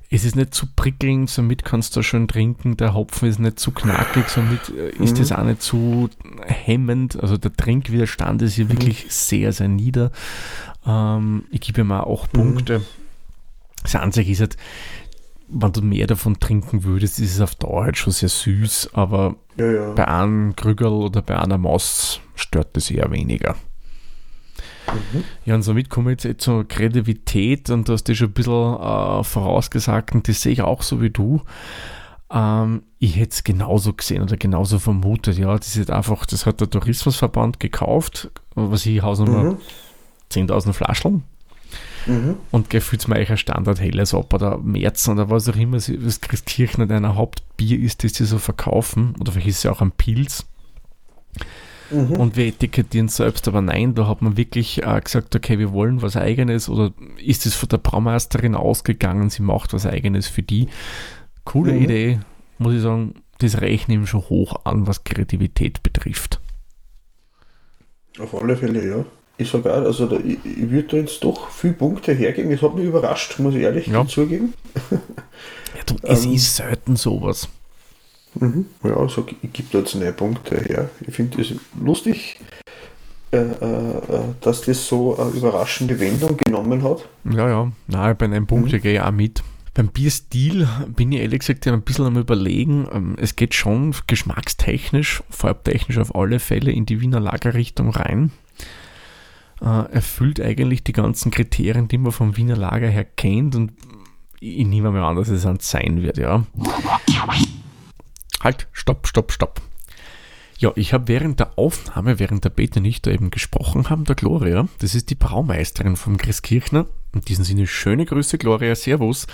es ist nicht zu prickelnd, somit kannst du schön trinken. Der Hopfen ist nicht zu knackig, somit äh, ist es auch nicht zu hemmend. Also der Trinkwiderstand ist hier wirklich sehr, sehr nieder. Ähm, ich gebe ihm auch auch Punkte. Das Einzige ist halt, wenn du mehr davon trinken würdest, ist es auf Dauer halt schon sehr süß, aber Ja, ja. bei einem Krügel oder bei einer Maus stört das eher weniger. Ja, und somit komme ich jetzt eh zur Kreativität und du hast das schon ein bisschen äh, vorausgesagt und das sehe ich auch so wie du. Ähm, ich hätte es genauso gesehen oder genauso vermutet. Ja, das ist einfach, das hat der Tourismusverband gekauft, was ich Hausnummer Mhm. 10.000 Flaschen. Mhm. Und gefüllt mir eigentlich ein Standard helles ab oder März oder was auch immer das Christkirchner deiner Hauptbier ist, das sie so verkaufen. Oder vielleicht ist es ja auch ein Pilz. Mhm. Und wir etikettieren selbst, aber nein, da hat man wirklich äh, gesagt, okay, wir wollen was Eigenes oder ist es von der Braumeisterin ausgegangen, sie macht was Eigenes für die. Coole mhm. Idee, muss ich sagen, das rechne ich schon hoch an, was Kreativität betrifft. Auf alle Fälle, ja. Ich sage auch, also da, ich, ich würde da jetzt doch viele Punkte hergeben. Es hat mich überrascht, muss ich ehrlich ja. zugeben. ja, du, es ähm, ist selten sowas. Mhm. Ja, also ich gebe da neue Punkte her. Ich finde es lustig, äh, äh, dass das so eine überraschende Wendung genommen hat. Ja, ja, Nein, bei einem Punkt mhm. gehe ich auch mit. Beim Bierstil bin ich ehrlich gesagt ein bisschen am überlegen. Ähm, es geht schon geschmackstechnisch, farbtechnisch auf alle Fälle in die Wiener Lagerrichtung rein. Äh, erfüllt eigentlich die ganzen Kriterien, die man vom Wiener Lager her kennt und ich nehme mal an, dass es ein sein wird, ja. Halt, stopp, stopp, stopp. Ja, ich habe während der Aufnahme, während der Beta nicht da eben gesprochen haben, der Gloria, das ist die Braumeisterin vom Chris Kirchner, in diesem Sinne schöne Grüße, Gloria, Servus,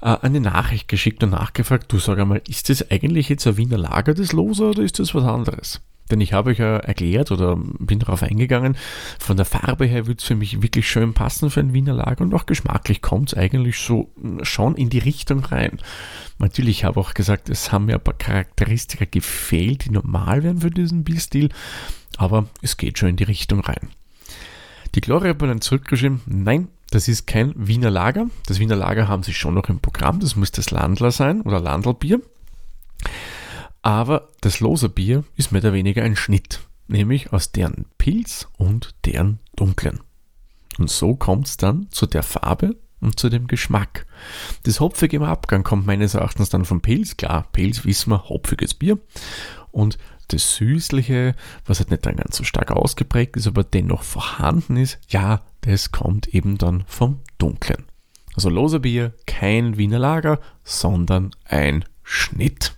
äh, eine Nachricht geschickt und nachgefragt, du sag einmal, ist das eigentlich jetzt ein Wiener Lager, das Loser, oder ist das was anderes? Denn ich habe euch ja erklärt oder bin darauf eingegangen, von der Farbe her würde es für mich wirklich schön passen für ein Wiener Lager und auch geschmacklich kommt es eigentlich so schon in die Richtung rein. Natürlich habe ich auch gesagt, es haben mir ein paar Charakteristika gefehlt, die normal wären für diesen Bierstil, aber es geht schon in die Richtung rein. Die Gloria hat mir dann zurückgeschrieben, nein, das ist kein Wiener Lager. Das Wiener Lager haben sie schon noch im Programm, das muss das Landler sein oder Landlbier. Aber das Loser Bier ist mehr oder weniger ein Schnitt, nämlich aus deren Pilz und deren Dunklen. Und so kommt es dann zu der Farbe und zu dem Geschmack. Das Hopfige im Abgang kommt meines Erachtens dann vom Pilz. Klar, Pilz wissen wir, hopfiges Bier. Und das Süßliche, was halt nicht dann ganz so stark ausgeprägt ist, aber dennoch vorhanden ist, ja, das kommt eben dann vom Dunklen. Also Loser Bier, kein Wiener Lager, sondern ein Schnitt.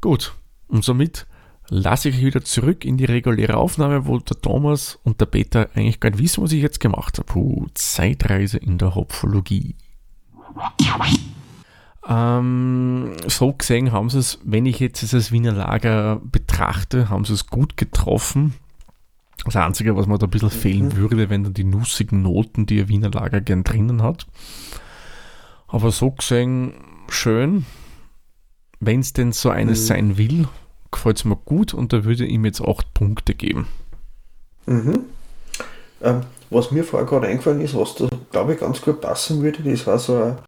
Gut, und somit lasse ich euch wieder zurück in die reguläre Aufnahme, wo der Thomas und der Peter eigentlich gar nicht wissen, was ich jetzt gemacht habe. Puh, Zeitreise in der Hopfologie. Ähm, so gesehen haben sie es, wenn ich jetzt das Wiener Lager betrachte, haben sie es gut getroffen. Das Einzige, was mir da ein bisschen fehlen mhm. würde, wenn dann die nussigen Noten, die ein Wiener Lager gern drinnen hat. Aber so gesehen schön, wenn es denn so eines mhm. sein will, gefällt es mir gut und da würde ich ihm jetzt acht Punkte geben. Mhm. Ähm, was mir vorher gerade eingefallen ist, was da glaube ich ganz gut passen würde, das war so ein,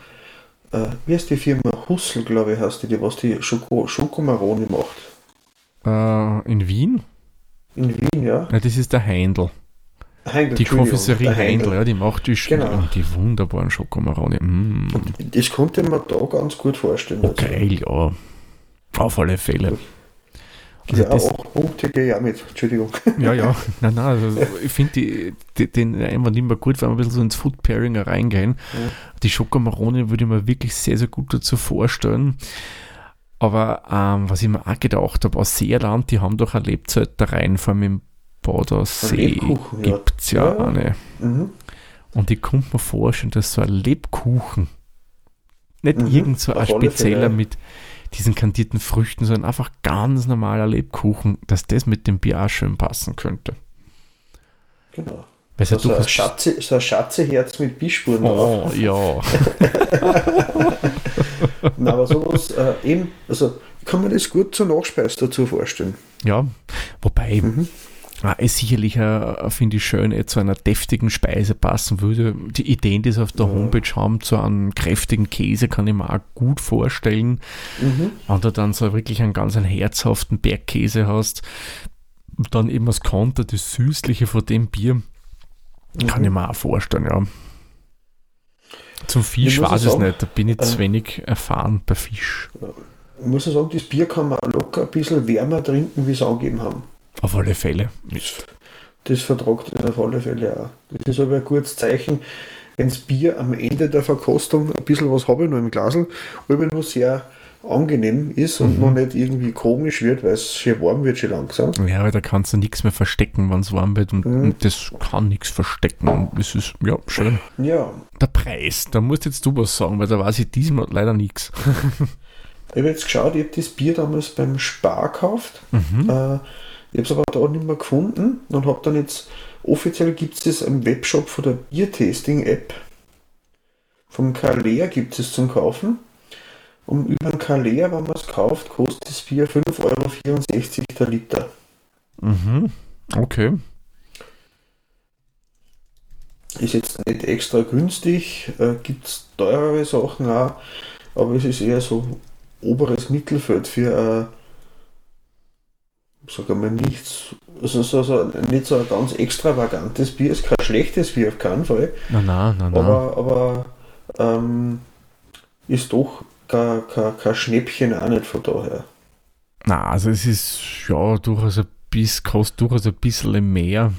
äh, wie heißt die Firma? Hussel, glaube ich, heißt die, die was die Schoko, Schokomaroni macht. Äh, in Wien? In Wien, ja. ja. Das ist der Heindl. Heindl, die Konfessorie Heindl, ja, die macht die, genau. die wunderbaren Schokomaroni. Mm. Das konnte man da ganz gut vorstellen. Okay, also. ja. Auf alle Fälle. Also ja, auch Punkte gehe ich auch mit, Entschuldigung. Ja, ja, nein, nein, also ich finde den Einwand immer gut, wenn wir ein bisschen so ins Food Pairing reingehen. Ja. Die Schokomaroni würde ich mir wirklich sehr, sehr gut dazu vorstellen. Aber ähm, was ich mir auch gedacht habe, aus Seerland, die haben doch eine Lebzeitereien, vor allem im Badersee gibt es ja, ja, eine. Mhm. Und ich konnte mir vorstellen, dass so ein Lebkuchen, nicht mhm. irgend so ein spezieller mit diesen kandierten Früchten, sondern einfach ganz normaler Lebkuchen, dass das mit dem Bier auch schön passen könnte. Genau. Weil so, so, ein Schatze, so ein Schatzeherz mit Bissspuren oh, drauf. ja. Na, aber sowas äh, eben, also ich kann mir das gut zur Nachspeise dazu vorstellen. Ja, wobei, mhm. Ah, es sicherlich, äh, finde ich, schön, äh, zu einer deftigen Speise passen würde. Die Ideen, die sie auf der ja. Homepage haben, zu einem kräftigen Käse, kann ich mir auch gut vorstellen. Mhm. Wenn du dann so wirklich einen ganz einen herzhaften Bergkäse hast, dann eben das Konter, das Süßliche von dem Bier, mhm. kann ich mir auch vorstellen, ja. Zum Fisch ich weiß ich es nicht, da bin ich äh, zu wenig erfahren bei Fisch. Ich muss sagen, das Bier kann man locker ein bisschen wärmer trinken, wie sie angegeben haben. Auf alle Fälle. Das, das vertragt auf alle Fälle auch. Das ist aber ein gutes Zeichen, wenn das Bier am Ende der Verkostung ein bisschen was habe ich noch im Glasl, aber nur sehr, angenehm ist und Mhm. noch nicht irgendwie komisch wird, weil es schön warm wird schon langsam. Ja, aber da kannst du nichts mehr verstecken, wenn es warm wird und, Mhm. und das kann nichts verstecken. Und es ist, ja, schön. Ja, Der Preis, da musst jetzt du was sagen, weil da weiß ich diesmal leider nichts. ich habe jetzt geschaut, ich habe das Bier damals beim Spar gekauft. Mhm. Äh, ich habe es aber da nicht mehr gefunden und habe dann jetzt, offiziell gibt es das im Webshop von der Biertasting-App. Vom Kalea gibt es zum Kaufen. Und über den Kalea, wenn man es kauft, kostet das Bier 5,64 Euro der Liter. Mhm. Okay. Ist jetzt nicht extra günstig, äh, gibt es teurere Sachen auch, aber es ist eher so oberes Mittelfeld für, äh, sagen wir nichts, also so, so, nicht so ein ganz extravagantes Bier, ist kein schlechtes Bier auf keinen Fall, Na, na, na, na. aber, aber ähm, ist doch kein, kein, kein Schnäppchen auch nicht von daher. Na, also es ist ja durchaus ein bisschen, kostet durchaus ein bisschen mehr.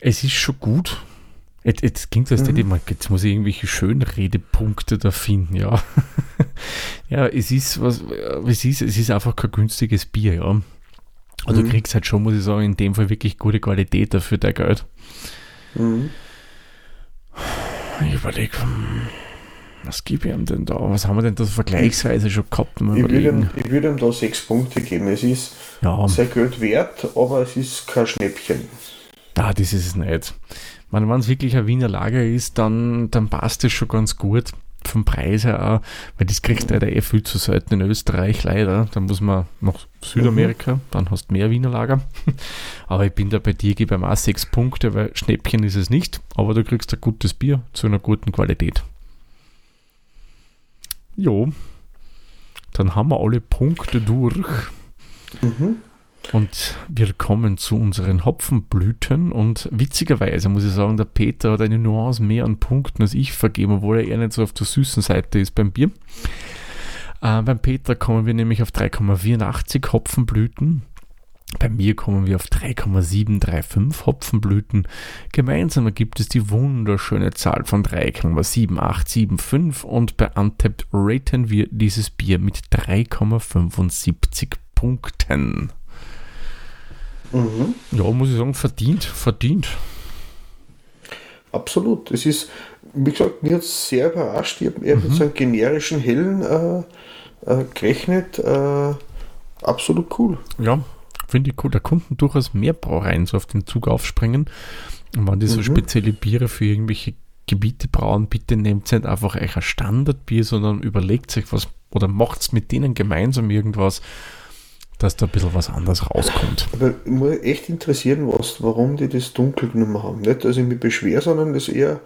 Es ist schon gut. Jetzt, jetzt klingt das Mhm. jetzt muss ich irgendwelche Schönredepunkte da finden, ja. ja, es ist was, es ist, es ist einfach kein günstiges Bier, ja. Also Mhm. du kriegst halt schon, muss ich sagen, in dem Fall wirklich gute Qualität dafür dein Geld. Mhm. Ich überlege, was gebe ich ihm denn da? Was haben wir denn da vergleichsweise schon gehabt? Ich würde ihm, ich würde ihm da sechs Punkte geben. Es ist Ja, sehr Geld wert, aber es ist kein Schnäppchen. Ah, das ist es nicht. Wenn es wirklich ein Wiener Lager ist, dann, dann passt es schon ganz gut. Vom Preis her auch, weil das kriegst du leider eh viel zu selten in Österreich, leider. Da muss man nach Südamerika, dann hast du mehr Wiener Lager. Aber ich bin da bei dir, gebe auch sechs Punkte, weil Schnäppchen ist es nicht, aber du kriegst ein gutes Bier zu einer guten Qualität. Jo, dann haben wir alle Punkte durch. Mhm. Und wir kommen zu unseren Hopfenblüten und witzigerweise muss ich sagen, der Peter hat eine Nuance mehr an Punkten als ich vergeben, obwohl er eher nicht so auf der süßen Seite ist beim Bier. Äh, beim Peter kommen wir nämlich auf 3,84 Hopfenblüten. Bei mir kommen wir auf 3,735 Hopfenblüten. Gemeinsam ergibt es die wunderschöne Zahl von 3,7875 und bei Untapped raten wir dieses Bier mit 3,75 Punkten. Mhm. Ja, muss ich sagen, verdient, verdient. Absolut. Es ist, wie gesagt, mir hat es sehr überrascht. Ich habe eher mit so einem generischen hellen äh, äh, gerechnet. Äh, absolut cool. Ja, finde ich cool. Da konnten durchaus mehr Brauereien so auf den Zug aufspringen. Und wenn die so Mhm. spezielle Biere für irgendwelche Gebiete brauen, bitte nehmt nicht einfach euch ein Standardbier, sondern überlegt sich was oder macht mit denen gemeinsam irgendwas, dass da ein bisschen was anderes rauskommt. Aber ich muss echt interessieren, was, warum die das dunkel genommen haben. Nicht, dass ich mich beschwer, sondern das eher,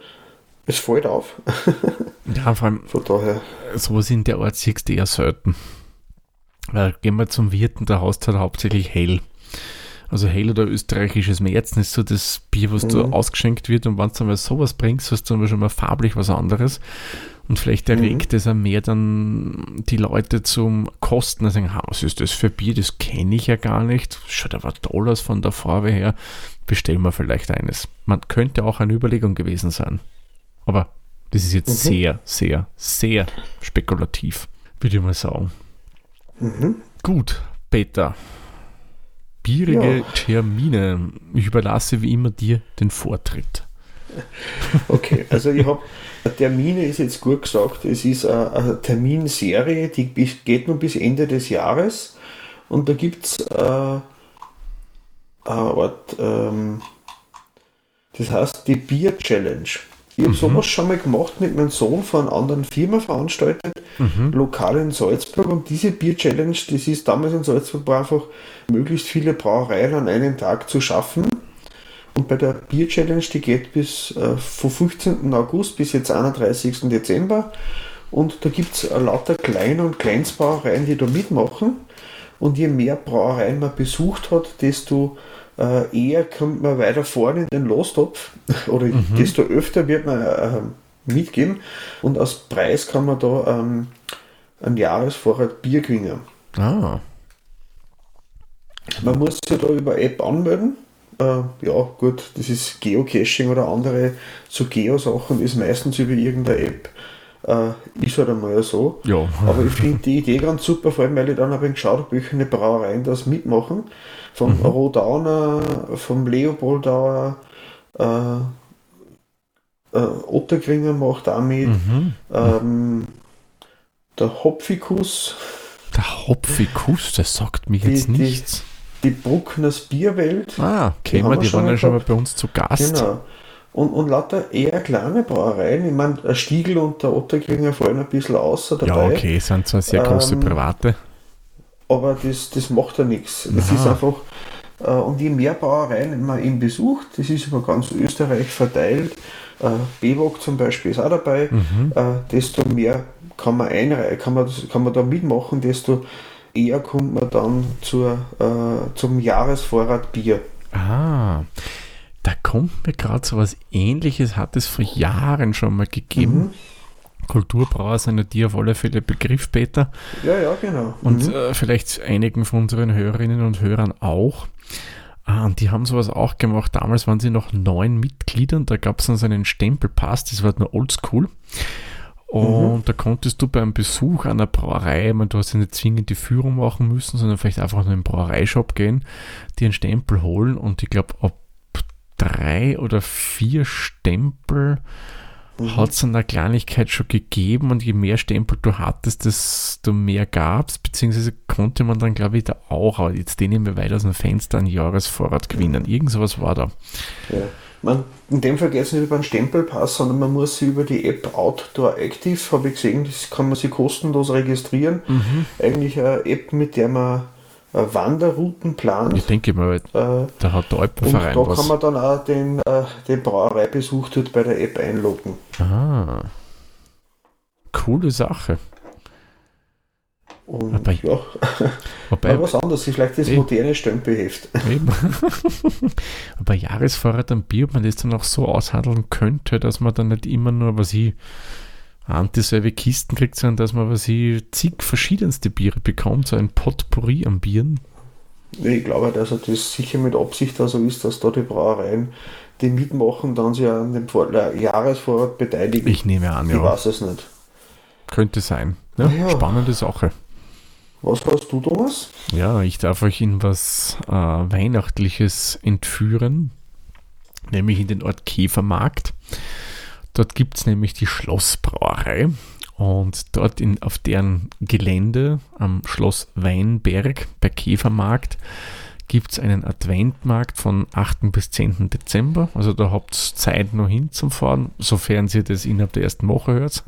es fällt auf. Ja, vor allem Von daher. sowas in der Art siehst du eher selten. Weil gehen wir zum Wirten, da hast du halt hauptsächlich hell. Also hell oder österreichisches Märzen ist so das Bier, was Mhm. ausgeschenkt wird und wenn du dann mal sowas bringst, hast du dann schon mal farblich was anderes. Und vielleicht erregt es auch mehr dann die Leute zum Kosten, sagen, ha, was ist das für Bier, das kenne ich ja gar nicht, schaut aber toll aus von der Farbe her, bestellen wir vielleicht eines. Man könnte auch eine Überlegung gewesen sein. Aber das ist jetzt Mhm. sehr, sehr, sehr spekulativ, würde ich mal sagen. Mhm. Gut, Peter. Bierige Ja. Termine. Ich überlasse wie immer dir den Vortritt. Okay, also ich habe, Termine ist jetzt gut gesagt, es ist eine, Terminserie, die geht nur bis Ende des Jahres und da gibt es äh, eine Art, ähm, das heißt die Bier Challenge. Ich habe sowas schon mal gemacht mit meinem Sohn von einer anderen Firma veranstaltet, lokal in Salzburg und diese Bier Challenge, das ist damals in Salzburg war einfach möglichst viele Brauereien an einem Tag zu schaffen. Und bei der Bier Challenge, die geht bis äh, vom 15. August bis jetzt 31. Dezember. Und da gibt es lauter Klein- und Kleinstbrauereien, die da mitmachen. Und je mehr Brauereien man besucht hat, desto äh, eher kommt man weiter vorne in den Lostopf. Oder desto öfter wird man äh, mitgeben. Und als Preis kann man da ähm, einen Jahresvorrat Bier gewinnen. Ah, Man muss sich da über App anmelden. Äh, ja, gut, das ist Geocaching oder andere so Geo-Sachen, ist meistens über irgendeine App. Äh, ist halt einmal so. Ja. Aber ich finde die Idee ganz super, vor allem weil ich dann habe geschaut habe, welche Brauereien das mitmachen. Vom mhm. Rodauner, vom Leopoldauer, äh, äh, Otterkringer macht auch mit. Mhm. Ähm, der Hopfikus. Der Hopfikus, das sagt mir jetzt die, nichts. Die, die Bruckners Bierwelt. Ah, kennen wir, die, die waren ja schon mal bei uns zu Gast. Genau. Und, und lauter eher kleine Brauereien. Ich meine, der Stiegel und der Otterkringer fallen ein bisschen außer dabei. Ja, okay, sind zwar sehr große ähm, private. Aber das, das macht ja nichts. Es ist einfach, äh, und je mehr Brauereien man eben besucht, das ist über ganz Österreich verteilt, äh, BWOG zum Beispiel ist auch dabei, mhm. äh, desto mehr kann man einreihen, kann man, kann man da mitmachen, desto eher kommt man dann zur, äh, zum Jahresvorrat Bier. Ah, da kommt mir gerade so was ähnliches, hat es vor Jahren schon mal gegeben. Mhm. Kulturbrauer sind ja dir auf alle Fälle Begriff, Peter. Ja, ja, genau. Und mhm. äh, vielleicht einigen von unseren Hörerinnen und Hörern auch. Ah, und die haben sowas auch gemacht. Damals waren sie noch neun Mitglieder und da gab es dann so einen Stempelpass, das war nur oldschool. Und mhm. da konntest du beim Besuch einer Brauerei, man, du hast ja nicht zwingend die Führung machen müssen, sondern vielleicht einfach nur in den Brauereishop gehen, dir einen Stempel holen und ich glaube, ab drei oder vier Stempel mhm. hat es eine Kleinigkeit schon gegeben und je mehr Stempel du hattest, desto mehr gab es, beziehungsweise konnte man dann, glaube ich, da auch, aber jetzt den wir weiter aus dem Fenster einen Jahresvorrat gewinnen. Irgend sowas war da. Ja. Man, in dem Fall geht es nicht über einen Stempelpass, sondern man muss sie über die App Outdoor Active, habe ich gesehen, das kann man sich kostenlos registrieren. Mhm. Eigentlich eine App, mit der man Wanderrouten plant. Ich denke mal, äh, da hat der Alpenverein Und da was. kann man dann auch den, äh, den Brauereibesuch dort bei der App einloggen. Ah, coole Sache. Und aber, ja, aber was anderes, vielleicht das moderne Stempelheft. aber Jahresvorrat am Bier, ob man das dann auch so aushandeln könnte, dass man dann nicht immer nur, was ich, dieselbe Kisten kriegt, sondern dass man was ich, zig verschiedenste Biere bekommt, so ein Potpourri an Bieren. Ich glaube, dass das sicher mit Absicht so ist, dass da die Brauereien, die mitmachen, dann sich an dem Jahresvorrat beteiligen. Ich nehme an, ja. Ich weiß es nicht. Könnte sein. Ja, ja. Spannende Sache. Was hast du, Thomas? Ja, ich darf euch in was äh, Weihnachtliches entführen, nämlich in den Ort Käfermarkt. Dort gibt es nämlich die Schlossbrauerei und dort in, auf deren Gelände am Schloss Weinberg bei Käfermarkt gibt es einen Adventmarkt von 8. bis 10. Dezember. Also da habt ihr Zeit noch hinzufahren, sofern ihr das innerhalb der ersten Woche hört.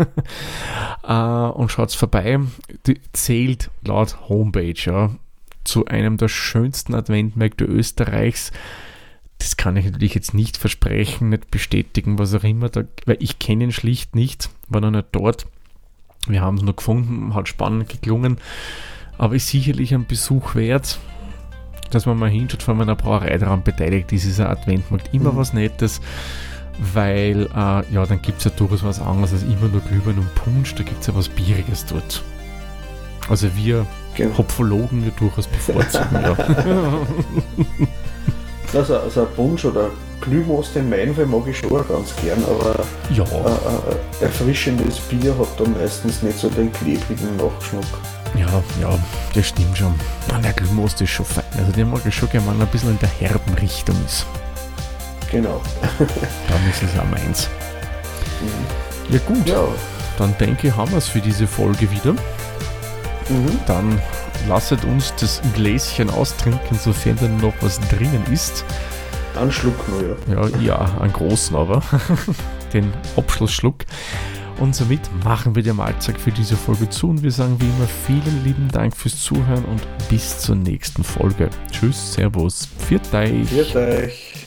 uh, und schaut vorbei. Die zählt laut Homepage ja, zu einem der schönsten Adventmärkte Österreichs. Das kann ich natürlich jetzt nicht versprechen, nicht bestätigen, was auch immer, da, weil ich kenne ihn schlicht nicht, war noch nicht dort. Wir haben es nur gefunden, hat spannend geklungen, aber ist sicherlich ein Besuch wert dass man mal hinschaut, wenn man einer Brauerei daran beteiligt ist, ist ein Adventmarkt immer mhm. was Nettes, weil äh, ja, dann gibt es ja durchaus was anderes als immer nur Glühwein und Punsch, da gibt es ja was Bieriges dort. Also wir genau. Hopfologen wir durchaus bevorzugen, ja. Also, also ein Punsch oder Glühmoos, den Meinfall mag ich schon auch ganz gern, aber ja. ein, ein erfrischendes Bier hat da meistens nicht so den klebrigen Nachgeschmack. Ja, ja, das stimmt schon. Ah, der Glühmost ist schon fein. Also den mag ich schon gerne, wenn er ein bisschen in der herben Richtung ist. Genau. Dann ist es auch meins. Mhm. Ja gut, ja. dann denke ich, haben wir es für diese Folge wieder. Mhm. Dann lasset uns das Gläschen austrinken, sofern dann noch was drinnen ist. Ein Schluck nur, ja. Ja, ja, einen großen aber. Den Abschlussschluck. Und somit machen wir die Mahlzeit für diese Folge zu und wir sagen wie immer vielen lieben Dank fürs Zuhören und bis zur nächsten Folge. Tschüss, Servus, viert euch. Viert euch.